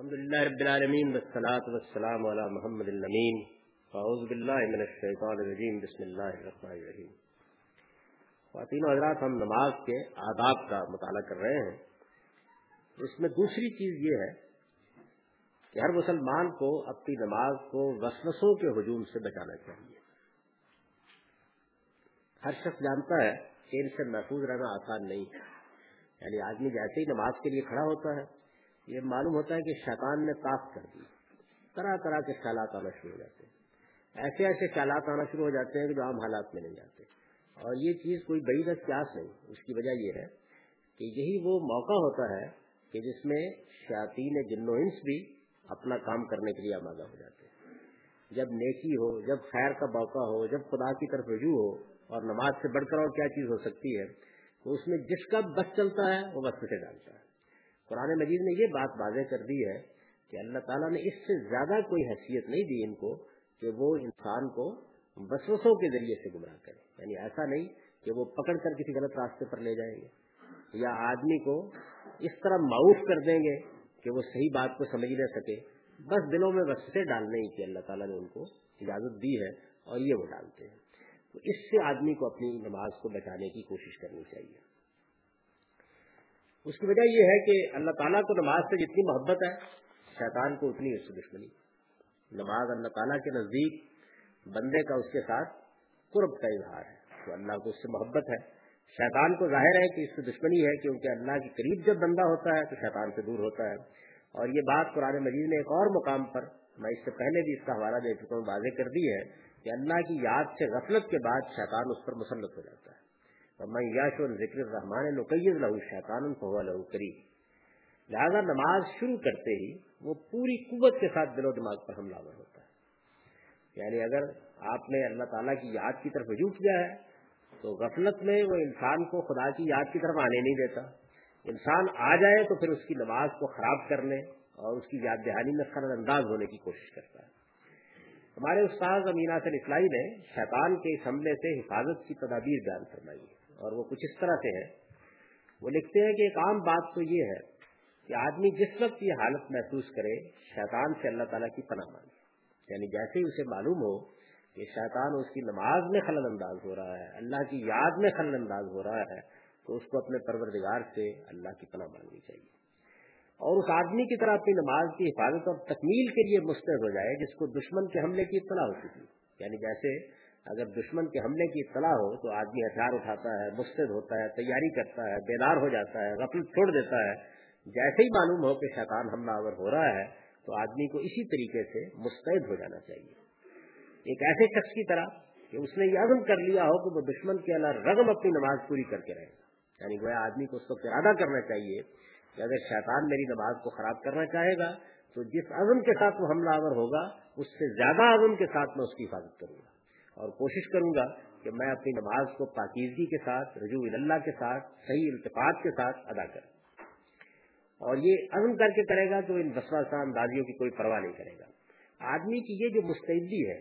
الحمد لله رب العالمين والصلاة والسلام على محمد الأمين. أعوذ بالله من الشيطان الرجيم. بسم الله الرحمن الرحيم. خواتین و حضرات، ہم نماز کے آداب کا مطالعہ کر رہے ہیں. اس میں دوسری چیز یہ ہے کہ ہر مسلمان کو اپنی نماز کو وسوسوں کے ہجوم سے بچانا چاہیے. ہر شخص جانتا ہے کہ ان سے محفوظ رہنا آسان نہیں ہے. یعنی آدمی جیسے ہی نماز کے لیے کھڑا ہوتا ہے یہ معلوم ہوتا ہے کہ شیطان نے طاق کر دی۔ طرح طرح کے خیالات آنا شروع ہو جاتے ہیں۔ ایسے ایسے خیالات آنا شروع ہو جاتے ہیں کہ جو عام حالات میں نہیں آتے۔ اور یہ چیز کوئی بڑی پیاس نہیں، اس کی وجہ یہ ہے کہ یہی وہ موقع ہوتا ہے کہ جس میں شاطین جن و انس بھی اپنا کام کرنے کے لیے آمادہ ہو جاتے ہیں۔ جب نیکی ہو، جب خیر کا موقع ہو، جب خدا کی طرف رجوع ہو اور نماز سے بڑھ کر اور کیا چیز ہو سکتی ہے، تو اس میں جس کا بس چلتا ہے، وہ بس سے ڈالتا ہے۔ قرآن مجید نے یہ بات واضح کر دی ہے کہ اللہ تعالیٰ نے اس سے زیادہ کوئی حیثیت نہیں دی ان کو کہ وہ انسان کو وسوسوں کے ذریعے سے گمراہ کرے۔ یعنی ایسا نہیں کہ وہ پکڑ کر کسی غلط راستے پر لے جائیں گے یا آدمی کو اس طرح معروف کر دیں گے کہ وہ صحیح بات کو سمجھ نہ سکے۔ بس دلوں میں وسوسے ڈالنے ہی کہ اللہ تعالیٰ نے ان کو اجازت دی ہے اور یہ وہ ڈالتے ہیں۔ تو اس سے آدمی کو اپنی نماز کو بچانے کی کوشش کرنی چاہیے۔ اس کی وجہ یہ ہے کہ اللہ تعالیٰ کو نماز سے جتنی محبت ہے، شیطان کو اتنی اس سے دشمنی۔ نماز اللہ تعالیٰ کے نزدیک بندے کا اس کے ساتھ قرب کا اظہار ہے۔ تو اللہ کو اس سے محبت ہے۔ شیطان کو ظاہر ہے کہ اس سے دشمنی ہے، کیونکہ اللہ کے قریب جب بندہ ہوتا ہے تو شیطان سے دور ہوتا ہے۔ اور یہ بات قرآن مجید نے ایک اور مقام پر میں اس سے پہلے بھی اس کا حوالہ دے چکا ہوں، واضح کر دی ہے کہ اللہ کی یاد سے غفلت کے بعد شیطان اس پر مسلط ہو جاتا ہے۔ میں یش اور ذکر الرحمان نقیز لہو شیطان فہو لہو کری لہذا نماز شروع کرتے ہی وہ پوری قوت کے ساتھ دل و دماغ پر حملہ ہوتا ہے۔ یعنی اگر آپ نے اللہ تعالیٰ کی یاد کی طرف رجوع کیا ہے، تو غفلت میں وہ انسان کو خدا کی یاد کی طرف آنے نہیں دیتا۔ انسان آ جائے تو پھر اس کی نماز کو خراب کرنے اور اس کی یاد دہانی میں خرد انداز ہونے کی کوشش کرتا ہے۔ ہمارے استاد امینا سے اصلاحی نے شیطان کے اس حملے سے حفاظت کی تدابیر بیان فرمائی ہے۔ اور وہ کچھ اس طرح سے ہے۔ وہ لکھتے ہیں کہ ایک عام بات تو یہ ہے کہ آدمی جس وقت یہ حالت محسوس کرے، شیطان سے اللہ تعالیٰ کی پناہ مانگے۔ یعنی جیسے ہی اسے معلوم ہو کہ شیطان اس کی نماز میں خلل انداز ہو رہا ہے، اللہ کی یاد میں خلل انداز ہو رہا ہے، تو اس کو اپنے پروردگار سے اللہ کی پناہ مانگنی چاہیے۔ اور اس آدمی کی طرح اپنی نماز کی حفاظت اور تکمیل کے لیے مستد ہو جائے، جس کو دشمن کے حملے کی اطلاع ہو چکی یعنی جیسے اگر دشمن کے حملے کی اطلاع ہو تو آدمی ہتھیار اٹھاتا ہے مستد ہوتا ہے، تیاری کرتا ہے، بیدار ہو جاتا ہے، غفل چھوڑ دیتا ہے۔ جیسے ہی معلوم ہو کہ شیطان حملہ آور ہو رہا ہے تو آدمی کو اسی طریقے سے مستعد ہو جانا چاہیے۔ ایک ایسے شخص کی طرح کہ اس نے یہ عزم کر لیا ہو کہ وہ دشمن کے اللہ رغم اپنی نماز پوری کر کے رہے۔ گا یعنی وہ آدمی کو اس کو ارادہ کرنا چاہیے کہ اگر شیطان میری نماز کو خراب کرنا چاہے گا تو جس عزم کے ساتھ وہ حملہ آور ہوگا، اس سے زیادہ عزم کے ساتھ میں اس کی حفاظت کروں گا۔ اور کوشش کروں گا کہ میں اپنی نماز کو پاکیزگی کے ساتھ، رجوع اللہ کے ساتھ، صحیح التفاط کے ساتھ ادا کروں۔ اور یہ عزم کر کے کرے گا تو ان بسواسا اندازیوں کی کوئی پرواہ نہیں کرے گا۔ آدمی کی یہ جو مستعدی ہے،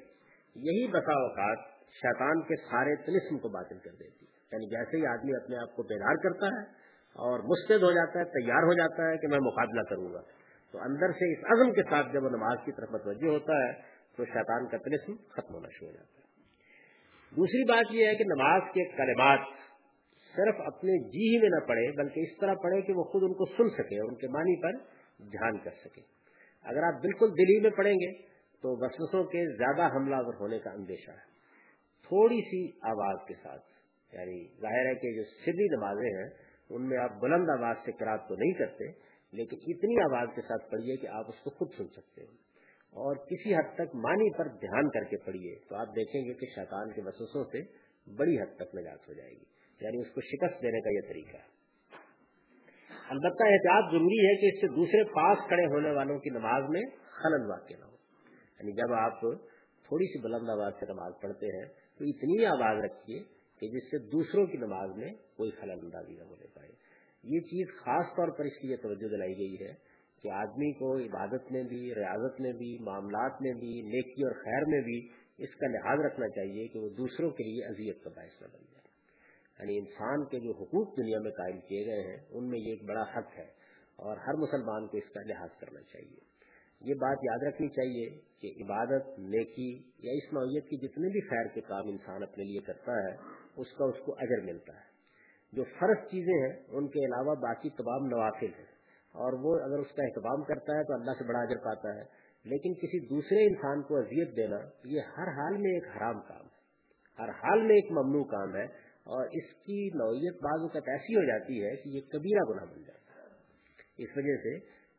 یہی بسا اوقات شیطان کے سارے تلسم کو باطل کر دیتی ہے۔ یعنی جیسے ہی آدمی اپنے آپ کو بیدار کرتا ہے اور مستد ہو جاتا ہے، تیار ہو جاتا ہے کہ میں مقابلہ کروں گا، تو اندر سے اس عزم کے ساتھ جب وہ نماز کی طرف متوجہ ہوتا ہے، تو شیطان کا تلسم ختم ہونا شروع ہو جاتا ہے۔ دوسری بات یہ ہے کہ نماز کے کلمات صرف اپنے جی ہی میں نہ پڑھے بلکہ اس طرح پڑھے کہ وہ خود ان کو سن سکے اور ان کے معنی پر دھیان کر سکے اگر آپ بالکل دلی میں پڑھیں گے تو وسوسوں کے زیادہ حملہ ور ہونے کا اندیشہ ہے۔ تھوڑی سی آواز کے ساتھ یعنی ظاہر ہے کہ جو سدھی نمازیں ہیں، ان میں آپ بلند آواز سے کراط تو نہیں کرتے، لیکن اتنی آواز کے ساتھ پڑھیے کہ آپ اس کو خود سن سکتے ہیں۔ اور کسی حد تک معنی پر دھیان کر کے پڑھیے تو آپ دیکھیں گے کہ شیطان کے وسوسوں سے بڑی حد تک نجات ہو جائے گی۔ یعنی اس کو شکست دینے کا یہ طریقہ۔ ہے البتہ احتیاط ضروری ہے کہ اس سے دوسرے پاس کھڑے ہونے والوں کی نماز میں خلل واقع نہ ہو۔ یعنی جب آپ تھوڑی سی بلند آواز سے نماز پڑھتے ہیں تو اتنی آواز رکھیے کہ جس سے دوسروں کی نماز میں کوئی خلل اندازی نہ ہو پائے یہ چیز خاص طور پر اس لیے توجہ دلائی گئی ہے کہ آدمی کو عبادت میں بھی، ریاضت میں بھی، معاملات میں بھی، نیکی اور خیر میں بھی اس کا لحاظ رکھنا چاہیے کہ وہ دوسروں کے لیے اذیت کا باعث نہ بن جائے۔ یعنی انسان کے جو حقوق دنیا میں قائم کیے گئے ہیں، ان میں یہ ایک بڑا حق ہے اور ہر مسلمان کو اس کا لحاظ کرنا چاہیے۔ یہ بات یاد رکھنی چاہیے کہ عبادت، نیکی یا اس نوعیت کی جتنے بھی خیر کے کام انسان اپنے لیے کرتا ہے، اس کا اس کو اجر ملتا ہے۔ جو فرض چیزیں ہیں، ان کے علاوہ باقی تمام نوافل ہیں۔ اور وہ اگر اس کا اہتمام کرتا ہے تو اللہ سے بڑا اجر پاتا ہے۔ لیکن کسی دوسرے انسان کو اذیت دینا یہ ہر حال میں ایک حرام کام ہے۔ ہر حال میں ایک ممنوع کام ہے اور اس کی نوعیت بعض اوقات ایسی ہو جاتی ہے کہ یہ کبیرہ گناہ بن جاتا ہے۔ اس وجہ سے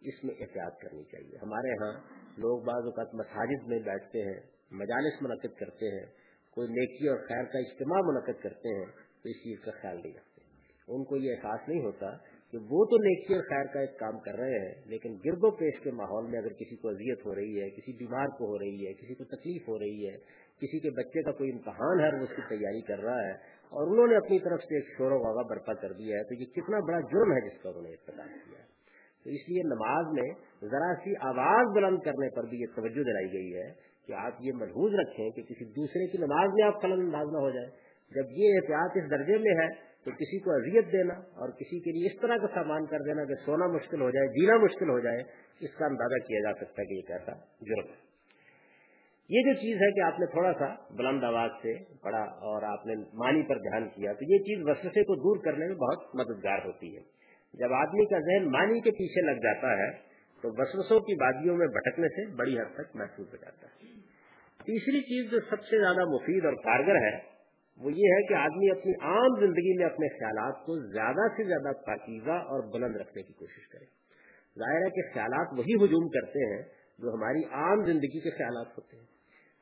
اس میں احتیاط کرنی چاہیے۔ ہمارے ہاں لوگ بعض اوقات مساجد میں بیٹھتے ہیں، مجالس منعقد کرتے ہیں، کوئی نیکی اور خیر کا اجتماع منعقد کرتے ہیں تو اس چیز کا خیال نہیں رکھتے۔ ان کو یہ احساس نہیں ہوتا کہ وہ تو نیکی اور خیر کا ایک کام کر رہے ہیں، لیکن گرد و پیش کے ماحول میں اگر کسی کو اذیت ہو رہی ہے، کسی بیمار کو ہو رہی ہے، کسی کو تکلیف ہو رہی ہے، کسی کے بچے کا کوئی امتحان ہے وہ اس کی تیاری کر رہا ہے، اور انہوں نے اپنی طرف سے ایک شور و واغ برپا کر دیا ہے، تو یہ کتنا بڑا جرم ہے جس کا انہوں نے اطلاع کیا ہے۔ تو اس لیے نماز میں ذرا سی آواز بلند کرنے پر بھی یہ توجہ دلائی گئی ہے کہ آپ یہ محفوظ رکھیں کہ کسی دوسرے کی نماز میں آپ قلم انداز نہ ہو جائے جب یہ احتیاط اس درجے میں ہے تو کسی کو اذیت دینا اور کسی کے لیے اس طرح کا سامان کر دینا کہ سونا مشکل ہو جائے، جینا مشکل ہو جائے، اس کا اندازہ کیا جا سکتا ہے کہ یہ کیسا جرم ہے۔ یہ جو چیز ہے کہ آپ نے تھوڑا سا بلند آواز سے پڑھا اور آپ نے مانی پر دھیان کیا، تو یہ چیز وسوسے کو دور کرنے میں بہت مددگار ہوتی ہے۔ جب آدمی کا ذہن مانی کے پیچھے لگ جاتا ہے، تو وسوسوں کی وادیوں میں بھٹکنے سے بڑی حد تک محسوس ہو جاتا ہے۔ تیسری چیز جو سب سے زیادہ مفید اور کارگر ہے وہ یہ ہے کہ آدمی اپنی عام زندگی میں اپنے خیالات کو زیادہ سے زیادہ پاکیزہ اور بلند رکھنے کی کوشش کرے۔ ظاہر ہے کہ خیالات وہی ہجوم کرتے ہیں جو ہماری عام زندگی کے خیالات ہوتے ہیں۔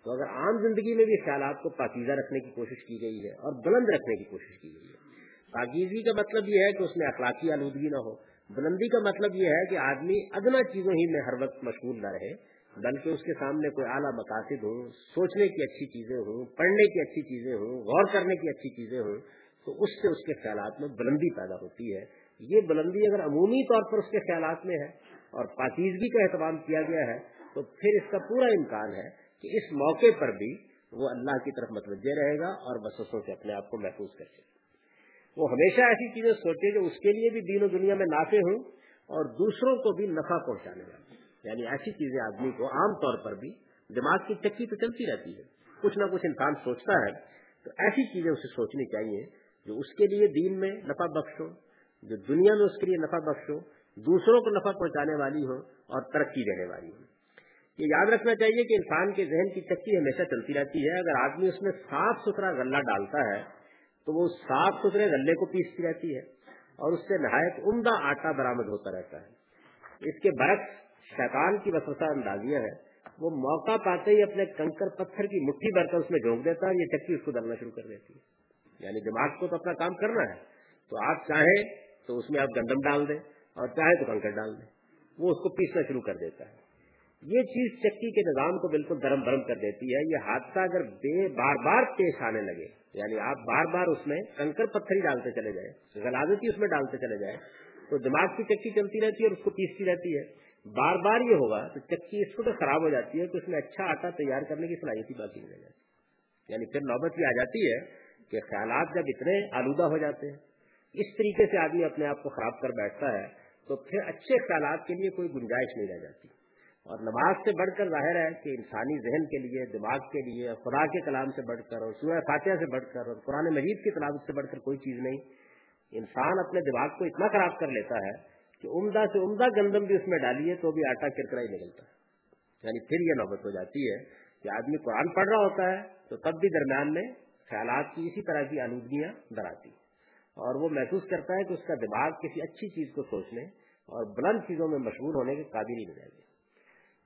تو اگر عام زندگی میں بھی خیالات کو پاکیزہ رکھنے کی کوشش کی گئی ہے اور بلند رکھنے کی کوشش کی گئی ہے۔ پاکیزگی کا مطلب یہ ہے کہ اس میں اخلاقی آلودگی نہ ہو۔ بلندی کا مطلب یہ ہے کہ آدمی ادنا چیزوں ہی میں ہر وقت مشغول نہ رہے۔ بلکہ اس کے سامنے کوئی اعلیٰ مقاصد ہوں، سوچنے کی اچھی چیزیں ہوں، پڑھنے کی اچھی چیزیں ہوں، غور کرنے کی اچھی چیزیں ہوں، تو اس سے اس کے خیالات میں بلندی پیدا ہوتی ہے۔ یہ بلندی اگر عمومی طور پر اس کے خیالات میں ہے اور پاکیزگی کا اہتمام کیا گیا ہے، تو پھر اس کا پورا امکان ہے کہ اس موقع پر بھی وہ اللہ کی طرف متوجہ رہے گا اور بسوں سے اپنے آپ کو محفوظ کر سکے وہ ہمیشہ ایسی چیزیں سوچے جو اس کے لیے بھی دین و دنیا میں نافع ہوں اور دوسروں کو بھی نفع پہنچانے والی یعنی ایسی چیزیں آدمی کو عام طور پر بھی دماغ کی چکی تو چلتی رہتی ہے کچھ نہ کچھ انسان سوچتا ہے، تو ایسی چیزیں اسے سوچنی چاہیے جو اس کے لیے دین میں نفع بخش ہو، جو دنیا میں اس کے لیے نفع بخش ہو، دوسروں کو نفع پہنچانے والی ہو اور ترقی دینے والی ہو۔ یہ یاد رکھنا چاہیے کہ انسان کے ذہن کی چکی ہمیشہ چلتی رہتی ہے۔ اگر آدمی اس میں صاف ستھرا غلہ ڈالتا ہے، تو وہ صاف ستھرے غلے کو پیستی رہتی ہے اور اس سے نہایت عمدہ آٹا برامد ہوتا رہتا ہے۔ اس کے برعکس شیطان کی وسوسہ اندازیاں ہیں وہ موقع پاتے ہی اپنے کنکر پتھر کی مٹھی بھر کر اس میں جھونک دیتا ہے یہ چکی اس کو ڈالنا شروع کر دیتی ہے۔ یعنی دماغ کو تو اپنا کام کرنا ہے۔ تو آپ چاہیں تو اس میں آپ گندم ڈال دیں اور چاہے تو کنکر ڈال دیں۔ وہ اس کو پیسنا شروع کر دیتا ہے۔ یہ چیز چکی کے نظام کو بالکل درم برم کر دیتی ہے۔ یہ حادثہ اگر بے بار بار پیش آنے لگے یعنی آپ بار بار اس میں کنکر پتھر ہی ڈالتے چلے جائیں غلازتی اس میں ڈالتے چلے جائیں، تو دماغ کی چکی چلتی رہتی ہے اور اس کو پیستی رہتی ہے۔ بار بار یہ ہوگا تو چکی اس کو تو خراب ہو جاتی ہے کہ اس میں اچھا آٹا تیار کرنے کی صلاحیت ہی باقی نہیں رہ جاتی یعنی پھر نوبت یہ آ جاتی ہے کہ خیالات جب اتنے آلودہ ہو جاتے ہیں، اس طریقے سے آدمی اپنے آپ کو خراب کر بیٹھتا ہے تو پھر اچھے خیالات کے لیے کوئی گنجائش نہیں رہ جاتی۔ اور نماز سے بڑھ کر ظاہر ہے کہ انسانی ذہن کے لیے، دماغ کے لیے، خدا کے کلام سے بڑھ کر اور سورہ فاتحہ سے بڑھ کر اور قرآن مجید کی تلاوت سے بڑھ کر کوئی چیز نہیں۔ انسان اپنے دماغ کو اتنا خراب کر لیتا ہے کہ عمدہ سے عمدہ گندم بھی اس میں ڈالیے تو بھی آٹا کرکرا ہی نکلتا ہے۔ یعنی پھر یہ نوبت ہو جاتی ہے کہ آدمی قرآن پڑھ رہا ہوتا ہے تو تب بھی درمیان میں خیالات کی اسی طرح کی آلودگیاں دراتی اور وہ محسوس کرتا ہے کہ اس کا دماغ کسی اچھی چیز کو سوچنے اور بلند چیزوں میں مشغول ہونے کے قابل ہی نہیں جائے گی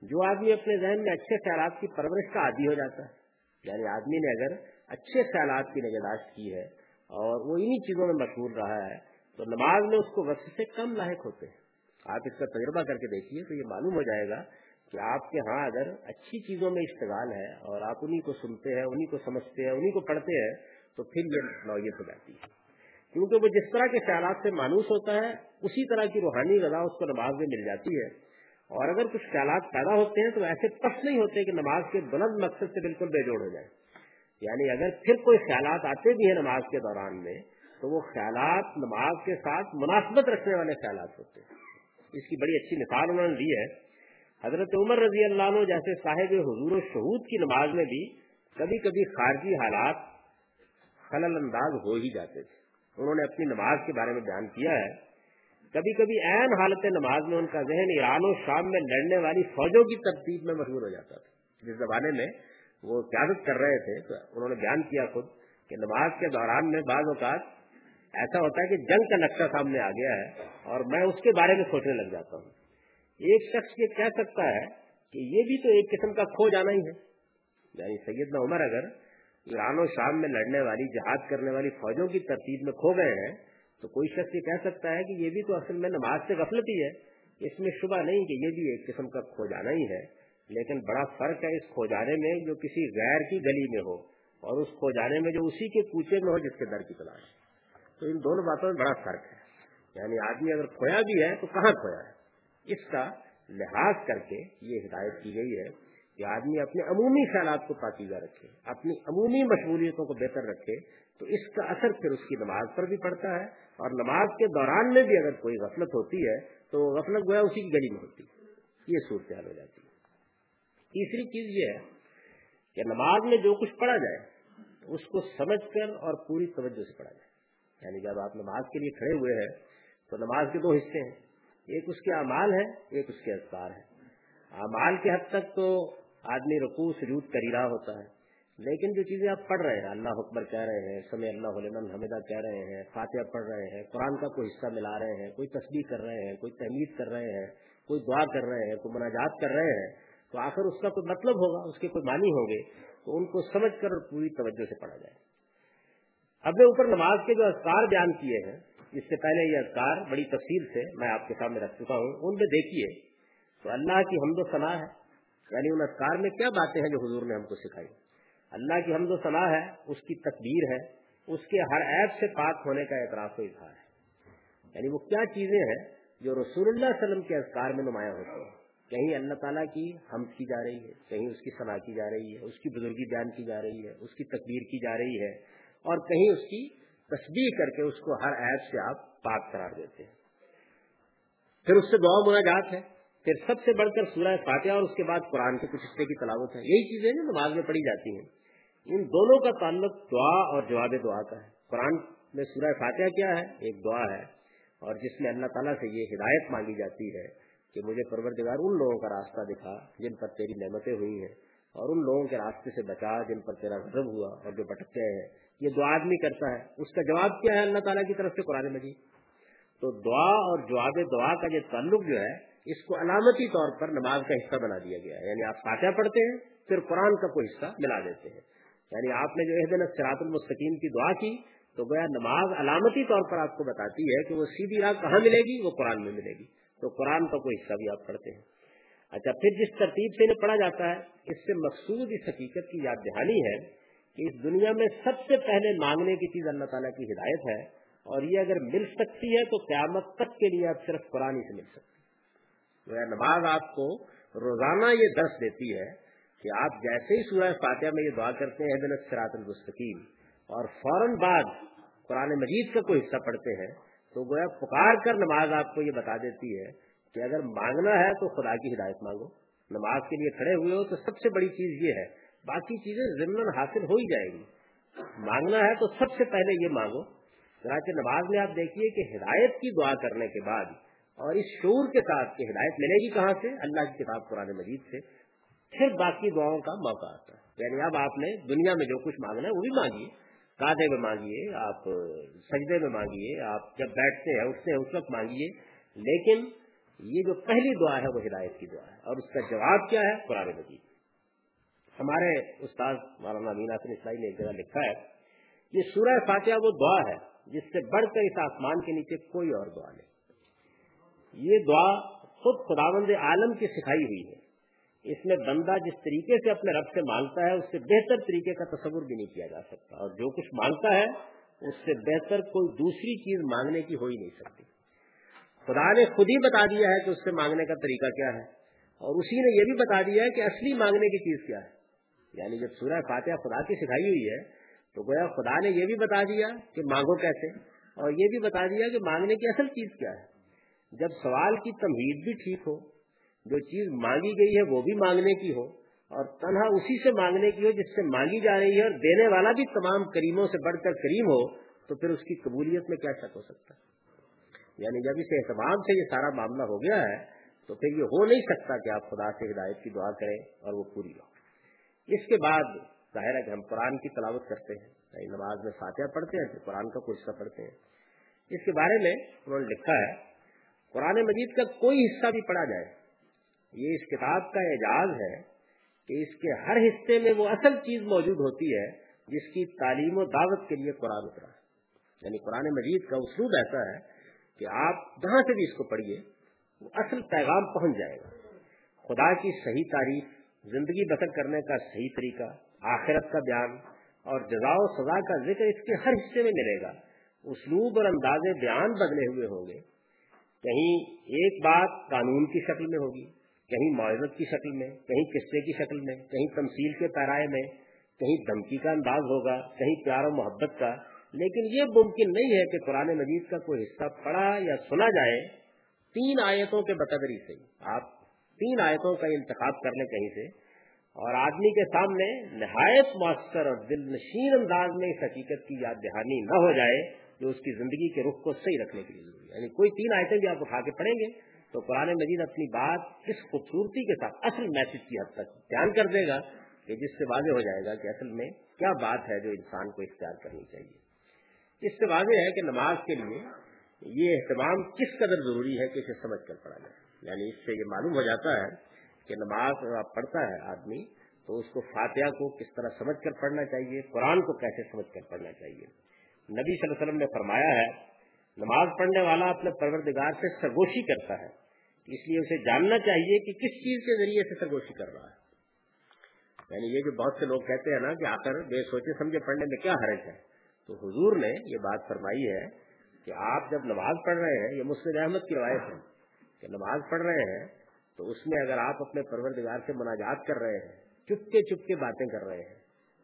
جو آدمی اپنے ذہن میں اچھے خیالات کی پرورش کا عادی ہو جاتا ہے۔ یعنی آدمی نے اگر اچھے خیالات کی نگہداشت کی ہے اور وہ انہی چیزوں میں مشہور رہا ہے تو نماز میں اس کو وقت سے کم لاحق ہوتے ہیں۔ آپ اس کا تجربہ کر کے دیکھیے تو یہ معلوم ہو جائے گا کہ آپ کے ہاں اگر اچھی چیزوں میں اشتغال ہے اور آپ انہیں کو سنتے ہیں انہیں کو سمجھتے ہیں انہیں کو پڑھتے ہیں، تو پھر یہ نوعیت ہو جاتی ہے۔ کیونکہ وہ جس طرح کے خیالات سے مانوس ہوتا ہے، اسی طرح کی روحانی غذا اس کو نماز میں مل جاتی ہے۔ اور اگر کچھ خیالات پیدا ہوتے ہیں تو ایسے پس نہیں ہوتے کہ نماز کے بلند مقصد سے بالکل بے جوڑ ہو جائے۔ یعنی اگر پھر کوئی خیالات آتے بھی ہیں نماز کے دوران میں تو وہ خیالات نماز کے ساتھ مناسبت رکھنے والے خیالات ہوتے ہیں۔ اس کی بڑی اچھی مثال انہوں نے دی ہے۔ حضرت عمر رضی اللہ عنہ جیسے صاحب حضور و شہود کی نماز میں بھی کبھی کبھی خارجی حالات خلل انداز ہو ہی جاتے تھے۔ انہوں نے اپنی نماز کے بارے میں بیان کیا ہے۔ کبھی کبھی عین حالت نماز میں ان کا ذہن ایران و شام میں لڑنے والی فوجوں کی ترتیب میں مشہور ہو جاتا تھا۔ جس زمانے میں وہ قیادت کر رہے تھے تو انہوں نے بیان کیا خود کہ نماز کے دوران میں بعض اوقات ایسا ہوتا ہے کہ جنگ کا نقشہ سامنے آ گیا ہے اور میں اس کے بارے میں سوچنے لگ جاتا ہوں۔ ایک شخص یہ کہہ سکتا ہے کہ یہ بھی تو ایک قسم کا کھو جانا ہی ہے۔ یعنی سیدنا عمر اگر ایران و شام میں لڑنے والی، جہاد کرنے والی فوجوں کی ترتیب میں کھو گئے ہیں، تو کوئی شخص یہ کہہ سکتا ہے کہ یہ بھی تو اصل میں نماز سے غفلت ہی ہے۔ اس میں شبہ نہیں کہ یہ بھی ایک قسم کا کھو جانا ہی ہے، لیکن بڑا فرق ہے اس کھو جانے میں جو کسی غیر کی گلی میں ہو اور اس کھو جانے میں جو اسی کے کوچے میں ہو جس کے در کی تلاش۔ تو ان دونوں باتوں میں بڑا فرق ہے۔ یعنی آدمی اگر کھویا بھی ہے تو کہاں کھویا ہے؟ اس کا لحاظ کر کے یہ ہدایت کی گئی ہے کہ آدمی اپنے عمومی خیالات کو پاکیزہ رکھے، اپنی عمومی مشغولیتوں کو بہتر رکھے، تو اس کا اثر پھر اس کی نماز پر بھی پڑتا ہے۔ اور نماز کے دوران میں بھی اگر کوئی غفلت ہوتی ہے تو غفلت گویا اسی کی گلی میں ہوتی ہے۔ یہ صورتحال ہو جاتی ہے۔ تیسری چیز یہ ہے کہ نماز میں جو کچھ پڑھا جائے، اس کو سمجھ کر اور پوری توجہ سے پڑھا جائے۔ یعنی جب آپ نماز کے لیے کھڑے ہوئے ہیں، تو نماز کے دو حصے ہیں۔ ایک اس کے اعمال ہے ایک اس کے اذکار ہے اعمال کے حد تک تو آدمی رقو سجود کر ہی رہا ہوتا ہے، لیکن جو چیزیں آپ پڑھ رہے ہیں، اللہ حکمر کہہ رہے ہیں سمے اللہ علم حمدہ کہہ رہے ہیں، فاتحہ پڑھ رہے ہیں، قرآن کا کوئی حصہ ملا رہے ہیں، کوئی تصویر کر رہے ہیں، کوئی تحمید کر رہے ہیں، کوئی دعا کر رہے ہیں، کوئی مناجات کر رہے ہیں، تو آخر اس کا کوئی مطلب ہوگا، اس کے کوئی معنی ہوں گے، تو ان کو سمجھ کر پوری توجہ سے پڑھا جائے۔ اپنے اوپر نماز کے جو اذکار بیان کیے ہیں، اس سے پہلے یہ اذکار بڑی تفصیل سے میں آپ کے سامنے رکھ چکا ہوں، ان میں دیکھیے، تو اللہ کی حمد و صلاح ہے۔ یعنی ان اذکار میں کیا باتیں ہیں جو حضور نے ہم کو سکھائی؟ اللہ کی حمد و صلاح ہے، اس کی تقدیر ہے، اس کے ہر ایپ سے پاک ہونے کا اعتراف و اظہار ہے۔ یعنی وہ کیا چیزیں ہیں جو رسول اللہ علیہ وسلم کے اذکار میں نمایاں ہوتے ہیں؟ کہیں اللہ تعالیٰ کی حمد کی جا رہی ہے، کہیں اس کی صلاح کی جا رہی ہے، اس کی بزرگی بیان کی جا رہی ہے، اس کی تقدیر کی جا رہی ہے اور کہیں اس کی تصویر کر کے اس کو ہر ایپ سے آپ پاک قرار دیتے ہیں۔ پھر اس سے دعا مناجات ہے پھر سب سے بڑھ کر سورہ فاتحہ اور اس کے بعد قرآن کے کچھ حصے کی تلاوت ہے یہی چیزیں جو نماز میں پڑھی جاتی ہیں۔ ان دونوں کا تعلق دعا اور جواب دعا کا ہے۔ قرآن میں سورہ فاتحہ کیا ہے؟ ایک دعا ہے۔ اور جس میں اللہ تعالیٰ سے یہ ہدایت مانگی جاتی ہے کہ مجھے پروردگار ان لوگوں کا راستہ دکھا جن پر تیری نعمتیں ہوئی ہیں۔ اور ان لوگوں کے راستے سے بچا جن پر تیرا غضب ہوا اور جو بٹکتے ہیں۔ یہ دعا آدمی کرتا ہے۔ اس کا جواب کیا ہے اللہ تعالیٰ کی طرف سے قرآن مجید؟ تو دعا اور جواب دعا کا جو تعلق جو ہے، اس کو علامتی طور پر نماز کا حصہ بنا دیا گیا ہے۔ یعنی آپ فاتحہ پڑھتے ہیں، پھر قرآن کا کوئی حصہ ملا دیتے ہیں۔ یعنی آپ نے جو دن سراط المستقیم کی دعا کی، تو گویا نماز علامتی طور پر آپ کو بتاتی ہے کہ وہ سیدھی راہ کہاں ملے گی؟ وہ قرآن میں ملے گی۔ تو قرآن کا کوئی حصہ بھی آپ پڑھتے ہیں۔ اچھا پھر جس ترتیب سے انہیں پڑھا جاتا ہے، اس سے مقصود اس حقیقت کی یاد دہانی ہے کہ اس دنیا میں سب سے پہلے مانگنے کی چیز اللہ تعالیٰ کی ہدایت ہے اور یہ اگر مل سکتی ہے تو قیامت تک کے لیے آپ صرف قرآن سے مل سکتی نماز آپ کو روزانہ یہ درس دیتی ہے کہ آپ جیسے ہی سورہ فاتحہ میں یہ دعا کرتے ہیں دن سرات المستقیم، اور فوراً بعد قرآن مجید کا کوئی حصہ پڑھتے ہیں تو گویا پکار کر نماز آپ کو یہ بتا دیتی ہے کہ اگر مانگنا ہے تو خدا کی ہدایت مانگو۔ نماز کے لیے کھڑے ہوئے ہو تو سب سے بڑی چیز یہ ہے، باقی چیزیں ضمن حاصل ہو ہی جائے گی۔ مانگنا ہے تو سب سے پہلے یہ مانگو۔ چنانچہ نماز میں آپ دیکھیے کہ ہدایت کی دعا کرنے کے بعد اور اس شعور کے ساتھ کہ ہدایت ملے گی کہاں سے؟ اللہ کی کتاب قرآن مجید سے۔ پھر باقی دعاؤں کا موقع آتا ہے۔ یعنی اب آپ نے دنیا میں جو کچھ مانگنا ہے وہ بھی مانگیے۔ کادے میں مانگیے، آپ سجدے میں مانگیے، آپ جب بیٹھتے ہیں، اٹھتے ہیں، اس وقت مانگیے۔ لیکن یہ جو پہلی دعا ہے وہ ہدایت کی دعا ہے اور اس کا جواب کیا ہے؟ قرآن مجید۔ ہمارے استاد مولانا مینا سن اسلائی نے ایک جگہ لکھا ہے، یہ سورہ فاتحہ وہ دعا ہے جس سے بڑھ کر اس آسمان کے نیچے کوئی اور دعا نہیں۔ یہ دعا خود خداوند عالم کی سکھائی ہوئی ہے۔ اس میں بندہ جس طریقے سے اپنے رب سے مانگتا ہے، اس سے بہتر طریقے کا تصور بھی نہیں کیا جا سکتا اور جو کچھ مانگتا ہے، اس سے بہتر کوئی دوسری چیز مانگنے کی ہو ہی نہیں سکتی۔ خدا نے خود ہی بتا دیا ہے کہ اس سے مانگنے کا طریقہ کیا ہے۔ اور اسی نے یہ بھی بتا دیا ہے کہ اصلی مانگنے کی چیز کیا ہے۔ یعنی جب سورہ فاتحہ خدا کی سکھائی ہوئی ہے، تو گویا خدا نے یہ بھی بتا دیا کہ مانگو کیسے؟ اور یہ بھی بتا دیا کہ مانگنے کی اصل چیز کیا ہے۔ جب سوال کی تمہید بھی ٹھیک ہو، جو چیز مانگی گئی ہے وہ بھی مانگنے کی ہو، اور تنہا اسی سے مانگنے کی ہو جس سے مانگی جا رہی ہے اور دینے والا بھی تمام کریموں سے بڑھ کر کریم ہو، تو پھر اس کی قبولیت میں کیا شک ہو سکتا ہے؟ یعنی جب اس اہتمام سے یہ سارا معاملہ ہو گیا ہے، تو پھر یہ ہو نہیں سکتا کہ آپ خدا سے ہدایت کی دعا کریں اور وہ پوری ہو۔ اس کے بعد ظاہر ہے کہ ہم قرآن کی تلاوت کرتے ہیں یعنی نماز میں فاتحہ پڑھتے ہیں، پھر قرآن کا کوئی حصہ پڑھتے ہیں۔ اس کے بارے میں انہوں نے لکھا ہے، قرآن مجید کا کوئی حصہ بھی پڑھا جائے۔ یہ اس کتاب کا اعجاز ہے کہ اس کے ہر حصے میں وہ اصل چیز موجود ہوتی ہے جس کی تعلیم و دعوت کے لیے قرآن اترا ہے۔ یعنی قرآن مجید کا اسلوب ایسا ہے کہ آپ جہاں سے بھی اس کو پڑھیے، وہ اصل پیغام پہنچ جائے گا۔ خدا کی صحیح تعریف، زندگی بسر کرنے کا صحیح طریقہ، آخرت کا بیان اور جزا و سزا کا ذکر اس کے ہر حصے میں ملے گا۔ اسلوب اور انداز بیان بدلے ہوئے ہوں گے۔ کہیں ایک بات قانون کی شکل میں ہوگی، کہیں معذرت کی شکل میں، کہیں قصے کی شکل میں، کہیں تمثیل کے پیرائے میں، کہیں دھمکی کا انداز ہوگا، کہیں پیار و محبت کا۔ لیکن یہ ممکن نہیں ہے کہ قرآن مجید کا کوئی حصہ پڑھا یا سنا جائے تین آیتوں کے بقدری سے آپ تین آیتوں کا انتخاب کر لیں کہیں سے۔ اور آدمی کے سامنے نہایت مؤثر اور دل نشین انداز میں اس حقیقت کی یاد دہانی نہ ہو جائے جو اس کی زندگی کے رخ کو صحیح رکھنے کے لیے ضروری یعنی کوئی تین آیتیں بھی آپ اٹھا کے پڑھیں گے تو قرآن مجید اپنی بات اس خوبصورتی کے ساتھ، اصل میسج کی حد تک بیان کر دے گا کہ جس سے واضح ہو جائے گا کہ اصل میں کیا بات ہے جو انسان کو اختیار کرنی چاہیے۔ اس سے واضح ہے کہ نماز کے لیے یہ اہتمام کس قدر ضروری ہے کہ اسے سمجھ کر پڑھا جائے۔ یعنی اس سے یہ معلوم ہو جاتا ہے کہ نماز پڑھتا ہے آدمی، تو اس کو فاتحہ کو کس طرح سمجھ کر پڑھنا چاہیے، قرآن کو کیسے سمجھ کر پڑھنا چاہیے۔ نبی صلی اللہ علیہ وسلم نے فرمایا ہے، نماز پڑھنے والا اپنے پروردگار سے سرگوشی کرتا ہے، اس لیے اسے جاننا چاہیے کہ کس چیز کے ذریعے سے سرگوشی کر رہا ہے۔ یعنی یہ جو بہت سے لوگ کہتے ہیں نا کہ آخر بے سوچے سمجھے پڑھنے میں کیا حرج ہے؟ تو حضور نے یہ بات فرمائی ہے کہ آپ جب نماز پڑھ رہے ہیں، یہ مسلم احمد کی روایت ہے کہ نماز پڑھ رہے ہیں تو اس میں اگر آپ اپنے پروردگار سے مناجات کر رہے ہیں، چپکے چپکے باتیں کر رہے ہیں،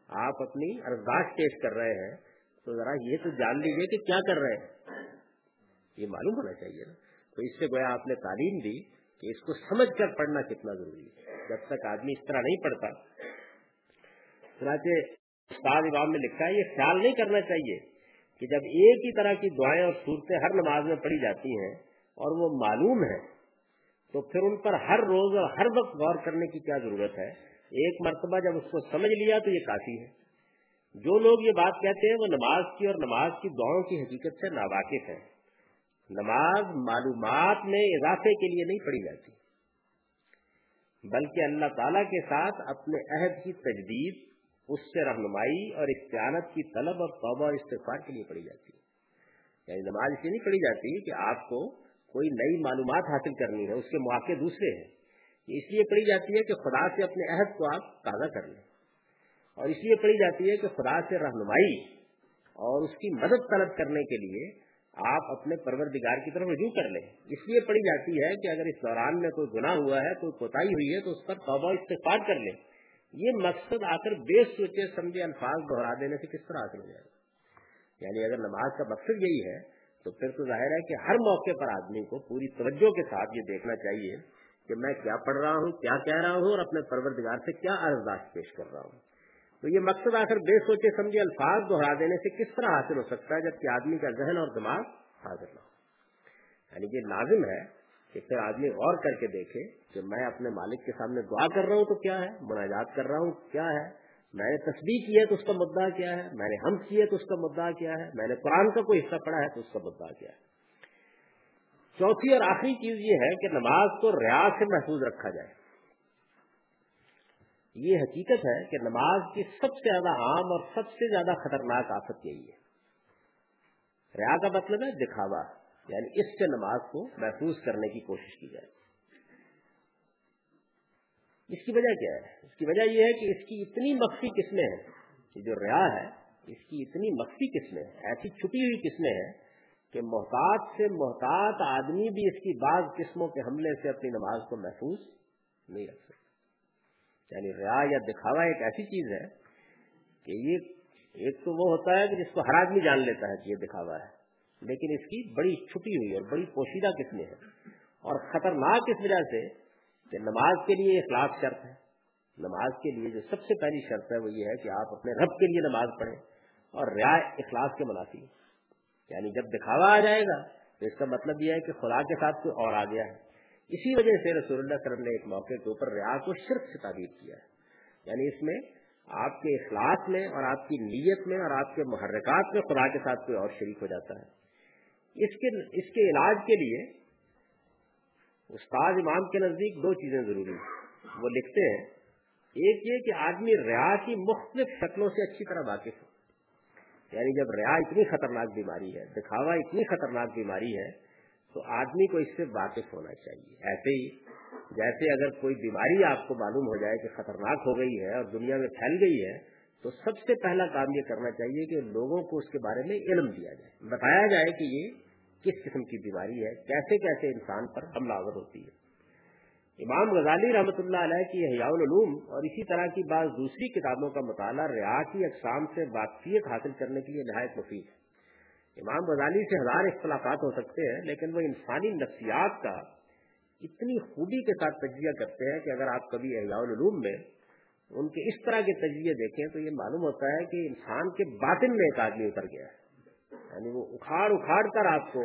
آپ اپنی ارزاش پیش کر رہے ہیں، تو ذرا یہ تو جان لیجیے کہ کیا کر رہے ہیں۔ یہ معلوم ہونا چاہیے نا۔ تو اس سے گویا آپ نے تعلیم دی کہ اس کو سمجھ کر پڑھنا کتنا ضروری ہے۔ جب تک آدمی اس طرح نہیں پڑھتا، چنانچہ استاد امام نے لکھا ہے، یہ خیال نہیں کرنا چاہیے کہ جب ایک ہی طرح کی دعائیں اور صورتیں ہر نماز میں پڑھی جاتی ہیں اور وہ معلوم ہے تو پھر ان پر ہر روز اور ہر وقت غور کرنے کی کیا ضرورت ہے؟ ایک مرتبہ جب اس کو سمجھ لیا تو یہ کافی ہے۔ جو لوگ یہ بات کہتے ہیں، وہ نماز کی اور نماز کی دعاؤں کی حقیقت سے ناواقف ہیں۔ نماز معلومات میں اضافے کے لیے نہیں پڑھی جاتی، بلکہ اللہ تعالی کے ساتھ اپنے عہد کی تجدید اس سے رہنمائی اور اختیانت کی طلب اور توبہ اور استفار کے لیے پڑھی جاتی ہے۔ یعنی نماز اس لیے نہیں پڑھی جاتی کہ آپ کو کوئی نئی معلومات حاصل کرنی ہے، اس کے مواقع دوسرے ہیں۔ اس لیے پڑھی جاتی ہے کہ خدا سے اپنے عہد کو آپ تازہ کر لیں۔ اور اس لیے پڑھی جاتی ہے کہ خدا سے رہنمائی اور اس کی مدد طلب کرنے کے لیے آپ اپنے پروردگار کی طرف رجوع کر لیں۔ اس لیے پڑھی جاتی ہے کہ اگر اس دوران میں کوئی گناہ ہوا ہے، کوئی کوتا ہوئی ہے، تو اس پر توبہ استفاد کر لیں۔ یہ مقصد آ کر بے سوچے سمجھے الفاظ دہرا دینے سے کس طرح حاصل ہو جائے گا؟ یعنی اگر نماز کا مقصد یہی ہے، تو پھر تو ظاہر ہے کہ ہر موقع پر آدمی کو پوری توجہ کے ساتھ یہ دیکھنا چاہیے کہ میں کیا پڑھ رہا ہوں، کیا کہہ رہا ہوں اور اپنے پروردگار سے کیا ارزداشت پیش کر رہا ہوں۔ تو یہ مقصد آخر بے سوچے سمجھے الفاظ دوہرا دینے سے کس طرح حاصل ہو سکتا ہے جبکہ آدمی کا ذہن اور دماغ حاضر نہ ہو؟ یعنی یہ لازم ہے کہ پھر آدمی غور کر کے دیکھے کہ میں اپنے مالک کے سامنے دعا کر رہا ہوں تو کیا ہے؟ مناجات کر رہا ہوں، کیا ہے؟ میں نے تصدیق کی ہے تو اس کا مدعا کیا ہے؟ میں نے ہم کی ہے تو اس کا مدعا کیا ہے؟ میں نے قرآن کا کوئی حصہ پڑھا ہے تو اس کا مدعا کیا ہے؟ چوتھی اور آخری چیز یہ ہے کہ نماز کو ریاض سے محفوظ رکھا جائے۔ یہ حقیقت ہے کہ نماز کی سب سے زیادہ عام اور سب سے زیادہ خطرناک آفت یہی ہے۔ ریا کا مطلب ہے دکھاوا۔ یعنی اس سے نماز کو محفوظ کرنے کی کوشش کی جائے۔ اس کی وجہ کیا ہے؟ اس کی وجہ یہ ہے کہ اس کی اتنی مخفی قسمیں ہیں کہ جو ریا ہے، اس کی اتنی مخفی قسمیں ایسی چھپی ہوئی قسمیں ہیں کہ محتاط سے محتاط آدمی بھی اس کی بعض قسموں کے حملے سے اپنی نماز کو محفوظ نہیں رکھ سکتا۔ یعنی ریا یا دکھاوا ایک ایسی چیز ہے کہ یہ، ایک تو وہ ہوتا ہے کہ جس کو ہر آدمی جان لیتا ہے کہ یہ دکھاوا ہے۔ لیکن اس کی بڑی چھپی ہوئی اور بڑی پوشیدہ قسمیں ہیں۔ اور خطرناک اس وجہ سے کہ نماز کے لیے اخلاق شرط ہے۔ نماز کے لیے جو سب سے پہلی شرط ہے وہ یہ ہے کہ آپ اپنے رب کے لیے نماز پڑھیں اور ریا اخلاص کے منافی۔ یعنی جب دکھاوا آ جائے گا تو اس کا مطلب یہ ہے کہ خدا کے ساتھ کوئی اور آ گیا ہے اسی وجہ سے رسول اللہ صلی اللہ علیہ وسلم نے ایک موقع کے اوپر ریا کو شرک سے تعبیر کیا ہے۔ یعنی اس میں آپ کے اخلاص میں اور آپ کی نیت میں اور آپ کے محرکات میں خدا کے ساتھ کوئی اور شریک ہو جاتا ہے۔ اس کے اس کے علاج کے لیے استاد امام کے نزدیک دو چیزیں ضروری ہیں۔ وہ لکھتے ہیں، ایک یہ کہ آدمی ریا کی مختلف شکلوں سے اچھی طرح واقف ہو۔ یعنی جب ریا اتنی خطرناک بیماری ہے، دکھاوا اتنی خطرناک بیماری ہے، تو آدمی کو اس سے واقف ہونا چاہیے۔ ایسے ہی، جیسے اگر کوئی بیماری آپ کو معلوم ہو جائے کہ خطرناک ہو گئی ہے اور دنیا میں پھیل گئی ہے، تو سب سے پہلا کام یہ کرنا چاہیے کہ لوگوں کو اس کے بارے میں علم دیا جائے۔ بتایا جائے کہ یہ کس قسم کی بیماری ہے، کیسے کیسے انسان پر حملہ آور ہوتی ہے۔ امام غزالی رحمۃ اللہ علیہ کی حیاء العلوم اور اسی طرح کی بعض دوسری کتابوں کا مطالعہ ریا کی اقسام سے واقفیت حاصل کرنے کے لیے نہایت مفید ہے۔ امام غزالی سے ہزار اختلافات ہو سکتے ہیں، لیکن وہ انسانی نفسیات کا اتنی خوبی کے ساتھ تجزیہ کرتے ہیں کہ اگر آپ کبھی احیاء العلوم میں ان کے اس طرح کے تجزیے دیکھیں تو یہ معلوم ہوتا ہے کہ انسان کے باطن میں ایک آدمی اتر گیا ہے۔ یعنی وہ اکھاڑ اکھاڑ کر آپ کو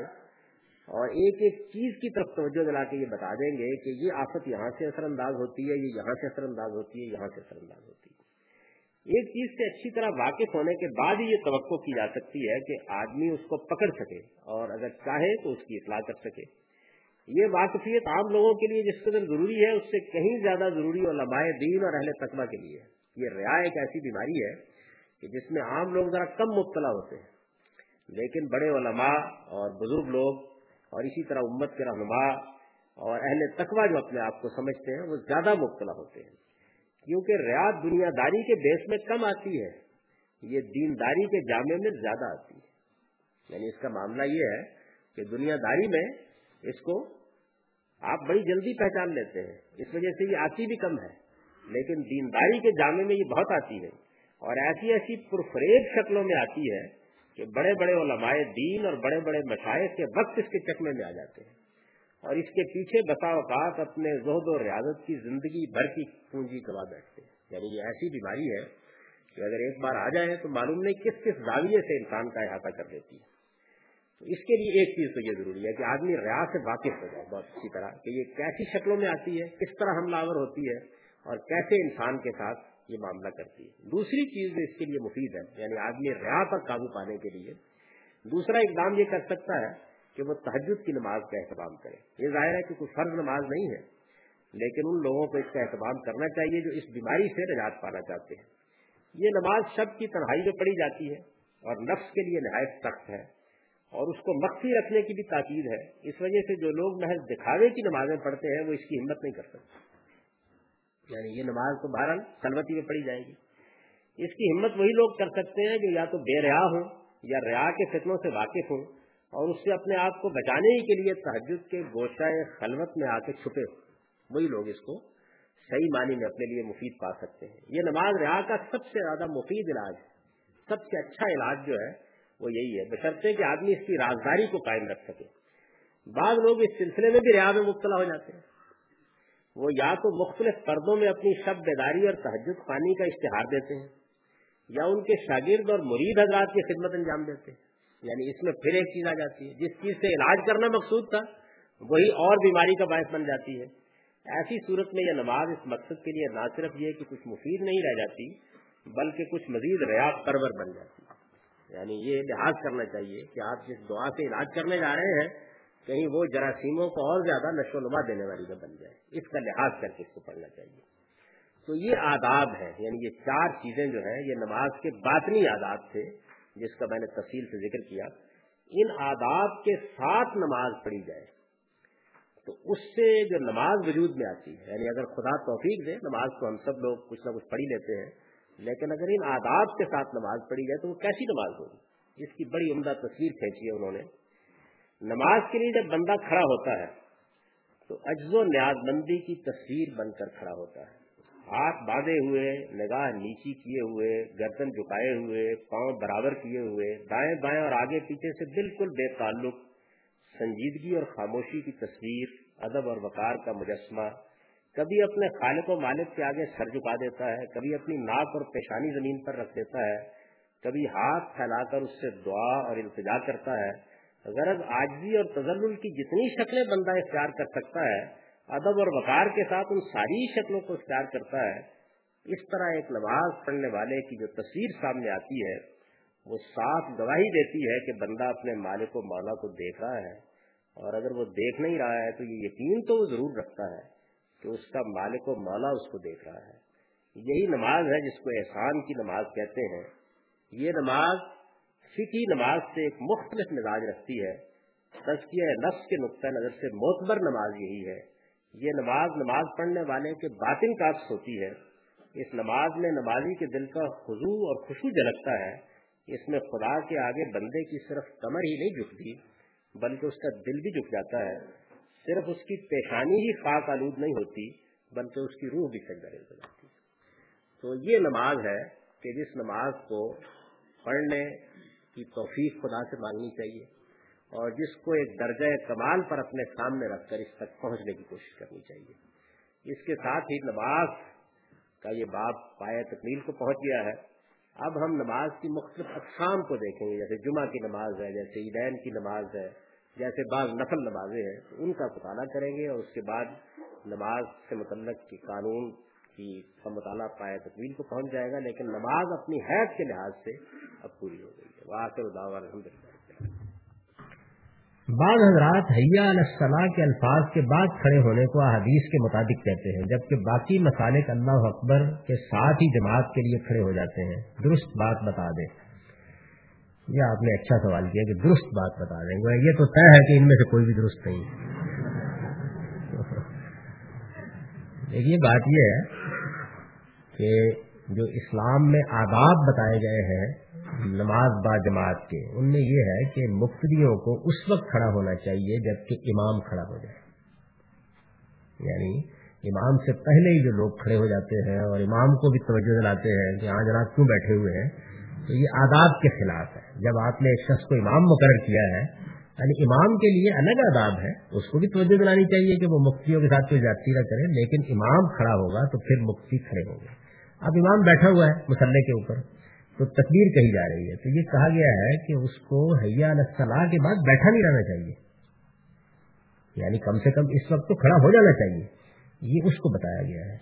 اور ایک ایک چیز کی طرف توجہ دلا کے یہ بتا دیں گے کہ یہ آفت یہاں سے اثر انداز ہوتی ہے، یہ یہاں سے اثر انداز ہوتی ہے، یہاں سے اثر انداز ہوتی ہے۔ ایک چیز سے اچھی طرح واقف ہونے کے بعد ہی یہ توقع کی جا سکتی ہے کہ آدمی اس کو پکڑ سکے اور اگر چاہے تو اس کی اطلاع کر سکے۔ یہ واقفیت عام لوگوں کے لیے جس قدر ضروری ہے، اس سے کہیں زیادہ ضروری علماء دین اور اہل تقبہ کے لیے یہ ریا ایک ایسی بیماری ہے کہ جس میں عام لوگ ذرا کم مبتلا ہوتے ہیں۔ لیکن بڑے علماء اور بزرگ لوگ اور اسی طرح امت کے رہنما اور اہل تقوی جو اپنے آپ کو سمجھتے ہیں، وہ زیادہ مبتلا ہوتے ہیں۔ کیونکہ ریاض دنیا داری کے بیس میں کم آتی ہے، یہ دینداری کے جامع میں زیادہ آتی ہے۔ یعنی اس کا معاملہ یہ ہے کہ دنیا داری میں اس کو آپ بڑی جلدی پہچان لیتے ہیں۔ اس وجہ سے یہ آتی بھی کم ہے، لیکن دینداری کے جامع میں یہ بہت آتی ہے۔ اور ایسی ایسی پرفریب شکلوں میں آتی ہے کہ بڑے بڑے علماء دین اور بڑے بڑے مشاہد کے وقت اس کے چکمے میں آ جاتے ہیں۔ اور اس کے پیچھے بسا اوقات اپنے زہد و ریاضت کی زندگی بھر کی پونجی کروا بیٹھتے ہیں۔ یعنی یہ ایسی بیماری ہے کہ اگر ایک بار آ جائے تو معلوم نہیں کس کس زاویے سے انسان کا احاطہ کر دیتی ہے۔ تو اس کے لیے ایک چیز تو یہ ضروری ہے کہ آدمی ریاض سے واقف ہو جائے بہت اچھی طرح کہ یہ کیسی شکلوں میں آتی ہے، کس طرح حملہ آور ہوتی ہے اور کیسے انسان کے ساتھ یہ معاملہ کرتی ہے۔ دوسری چیز جو اس کے لیے مفید ہے یعنی آدمی ریا پر قابو پانے کے لیے، دوسرا اقدام یہ کر سکتا ہے کہ وہ تحجد کی نماز کا اہتمام کرے۔ یہ ظاہر ہے کہ کوئی فرض نماز نہیں ہے، لیکن ان لوگوں کو اس کا اہتمام کرنا چاہیے جو اس بیماری سے نجات پانا چاہتے ہیں۔ یہ نماز شب کی تنہائی میں پڑھی جاتی ہے اور نفس کے لیے نہایت سخت ہے، اور اس کو مخفی رکھنے کی بھی تاکید ہے۔ اس وجہ سے جو لوگ محض دکھاوے کی نمازیں پڑھتے ہیں، وہ اس کی ہمت نہیں کر سکتے۔ یعنی یہ نماز تو بہرحال سلوتی میں پڑھی جائے گی۔ اس کی ہمت وہی لوگ کر سکتے ہیں جو یا تو بے ریا ہوں یا ریا کے فتنوں سے واقف ہوں اور اس سے اپنے آپ کو بچانے ہی کے لیے تحجد کے گوشہ خلوت میں آ کے چھپے ہوں۔ وہی لوگ اس کو صحیح معنی میں اپنے لیے مفید پا سکتے ہیں۔ یہ نماز ریا کا سب سے زیادہ مفید علاج ہے۔ سب سے اچھا علاج جو ہے وہ یہی ہے، بشرطے کہ آدمی اس کی رازداری کو قائم رکھ سکے۔ بعض لوگ اس سلسلے میں بھی ریا میں مبتلا ہو جاتے ہیں۔ وہ یا تو مختلف پردوں میں اپنی شب بیداری اور تحجد پانی کا اشتہار دیتے ہیں، یا ان کے شاگرد اور مرید حضرات کی خدمت انجام دیتے ہیں۔ یعنی اس میں پھر ایک چیز آ جاتی ہے، جس چیز سے علاج کرنا مقصود تھا، وہی اور بیماری کا باعث بن جاتی ہے۔ ایسی صورت میں یہ نماز اس مقصد کے لیے نہ صرف یہ کہ کچھ مفید نہیں رہ جاتی، بلکہ کچھ مزید ریاض پرور بن جاتی۔ یعنی یہ لحاظ کرنا چاہیے کہ آپ جس دعا سے علاج کرنے جا رہے ہیں کہیں وہ جراثیموں کو اور زیادہ نشو نما دینے والی نہ بن جائے، اس کا لحاظ کر کے اس کو پڑھنا چاہیے۔ تو یہ آداب ہے یعنی یہ چار چیزیں جو ہیں، یہ نماز کے باطنی آداب تھے، جس کا میں نے تفصیل سے ذکر کیا۔ ان آداب کے ساتھ نماز پڑھی جائے، تو اس سے جو نماز وجود میں آتی ہے یعنی اگر خدا توفیق دے، نماز کو ہم سب لوگ کچھ نہ کچھ پڑھی لیتے ہیں، لیکن اگر ان آداب کے ساتھ نماز پڑھی جائے تو وہ کیسی نماز ہوگی؟ اس کی بڑی عمدہ تصویر کھینچی ہے انہوں نے۔ نماز کے لیے جب بندہ کھڑا ہوتا ہے، تو اجز و نیاز مندی کی تصویر بن کر کھڑا ہوتا ہے۔ ہاتھ باندھے ہوئے، نگاہ نیچی کیے ہوئے، گردن جھکائے ہوئے، پاؤں برابر کیے ہوئے، دائیں بائیں اور آگے پیچھے سے بالکل بے تعلق سنجیدگی اور خاموشی کی تصویر، ادب اور وقار کا مجسمہ کبھی اپنے خالق و مالک کے آگے سر جھکا دیتا ہے، کبھی اپنی ناک اور پیشانی زمین پر رکھ دیتا ہے، کبھی ہاتھ پھیلا کر اس سے دعا اور التجا کرتا ہے۔ غرض آجزی اور تزل کی جتنی شکلیں بندہ اختیار کر سکتا ہے، ادب اور وقار کے ساتھ ان ساری شکلوں کو اختیار کرتا ہے، اس طرح ایک نماز پڑھنے والے کی جو تصویر سامنے آتی ہے، وہ صاف گواہی دیتی ہے کہ بندہ اپنے مالک و مولا کو دیکھ رہا ہے، اور اگر وہ دیکھ نہیں رہا ہے تو یہ یقین تو وہ ضرور رکھتا ہے کہ اس کا مالک و مولا اس کو دیکھ رہا ہے۔ یہی نماز ہے جس کو احسان کی نماز کہتے ہیں۔ یہ نماز فکی نماز سے ایک مختلف مزاج رکھتی ہے۔ تزکیہ نفس کے نقطۂ نظر سے معتبر نماز یہی ہے۔ یہ نماز نماز پڑھنے والے کے باطن کا عکس ہوتی ہے۔ اس نماز میں نمازی کے دل کا خضو اور خوشو جھلکتا ہے۔ اس میں خدا کے آگے بندے کی صرف کمر ہی نہیں جھکتی، بلکہ اس کا دل بھی جھک جاتا ہے۔ صرف اس کی پیشانی ہی خاک آلود نہیں ہوتی، بلکہ اس کی روح بھی سجدہ ہو جاتی تو یہ نماز ہے کہ جس نماز کو پڑھنے کی توفیق خدا سے مانگنی چاہیے اور جس کو ایک درجہ کمال پر اپنے سامنے رکھ کر اس تک پہنچنے کی کوشش کرنی چاہیے۔ اس کے ساتھ ہی نماز کا یہ باب پایا تکمیل کو پہنچ گیا ہے۔ اب ہم نماز کی مختلف اقسام کو دیکھیں گے، جیسے جمعہ کی نماز ہے، جیسے عیدین کی نماز ہے، جیسے بعض نفل نمازیں ہیں، ان کا مطالعہ کریں گے اور اس کے بعد نماز سے متعلق کی قانون کی کا مطالعہ پایا تکمیل کو پہنچ جائے گا، لیکن نماز اپنی حید کے لحاظ سے اب پوری ہو گئی ہے۔ وہاں الحمد للہ بعض حضرات حیا الصلاح کے الفاظ کے بعد کھڑے ہونے کو حدیث کے مطابق کہتے ہیں، جبکہ باقی مسالک اللہ اکبر کے ساتھ ہی جماعت کے لیے کھڑے ہو جاتے ہیں۔ درست بات بتا دیں۔ یہ آپ نے اچھا سوال کیا کہ درست بات بتا دیں۔ گے یہ تو طے ہے کہ ان میں سے کوئی بھی درست نہیں۔ دیکھیے، بات یہ ہے کہ جو اسلام میں آداب بتائے گئے ہیں نماز با جماعت کے، ان میں یہ ہے کہ مفتریوں کو اس وقت کھڑا ہونا چاہیے جبکہ امام کھڑا ہو جائے۔ یعنی امام سے پہلے ہی جو لوگ کھڑے ہو جاتے ہیں اور امام کو بھی توجہ دلاتے ہیں کہ ہاں جناب کیوں بیٹھے ہوئے ہیں، تو یہ آداب کے خلاف ہے۔ جب آپ نے ایک شخص کو امام مقرر کیا ہے یعنی امام کے لیے الگ آداب ہے، اس کو بھی توجہ دلانی چاہیے کہ وہ مفتیوں کے ساتھ کوئی زیادتی نہ کرے، لیکن امام کھڑا ہوگا تو پھر مفتی کھڑے ہوں گے۔ اب امام بیٹھا ہوا ہے مسلح کے اوپر، تو تکبیر کہی جا رہی ہے۔ تو یہ کہا گیا ہے کہ اس کو حیا الصلاح کے بعد بیٹھا نہیں رہنا چاہیے۔ یعنی کم سے کم اس وقت تو کھڑا ہو جانا چاہیے۔ یہ اس کو بتایا گیا ہے۔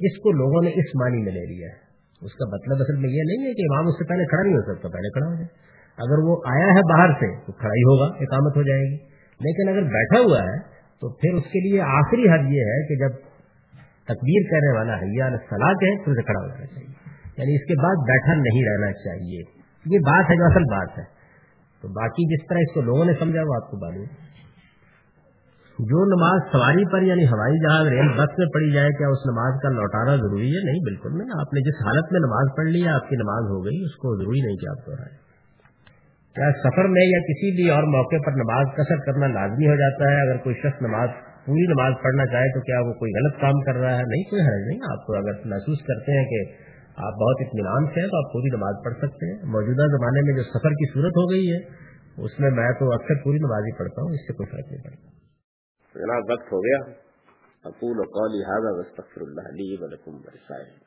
اس کو لوگوں نے اس معنی میں لے لیا ہے۔ اس کا مطلب اصل میں یہ نہیں ہے کہ امام اس سے پہلے کھڑا نہیں ہو سکتا، پہلے کھڑا ہو جائے۔ اگر وہ آیا ہے باہر سے تو کھڑا ہی ہوگا، اقامت ہو جائے گی۔ لیکن اگر بیٹھا ہوا ہے تو پھر اس کے لیے آخری حد یہ ہے کہ جب تکبیر کرنے والا حیا الصلاح ہے، تو اسے کھڑا ہو جانا چاہیے۔ یعنی اس کے بعد بیٹھا نہیں رہنا چاہیے۔ یہ بات ہے جو اصل بات ہے۔ تو باقی جس طرح اس کو لوگوں نے سمجھا، وہ آپ کو معلوم جو نماز سواری پر یعنی ہوائی جہاز، ریل بس میں پڑھی جائے، کیا اس نماز کا لوٹانا ضروری ہے؟ نہیں، بالکل نہیں۔ آپ نے جس حالت میں نماز پڑھ لی آپ کی نماز ہو گئی، اس کو ضروری نہیں کہ آپ دوہرائیں کیا سفر میں یا کسی بھی اور موقع پر نماز کثر کرنا لازمی ہو جاتا ہے؟ اگر کوئی شخص نماز پوری نماز پڑھنا چاہے تو کیا وہ کوئی غلط کام کر رہا ہے؟ نہیں، کوئی حرج نہیں۔ آپ کو اگر محسوس کرتے ہیں کہ آپ بہت اطمینان سے ہیں تو آپ پوری نماز پڑھ سکتے ہیں۔ موجودہ زمانے میں جو سفر کی صورت ہو گئی ہے، اس میں میں تو اکثر پوری نماز ہی پڑھتا ہوں، اس سے کوئی فرق نہیں پڑتا۔ جناب، وقت ہو گیا۔ اقول و قولی حاضر اللہ علی ولکم برسائے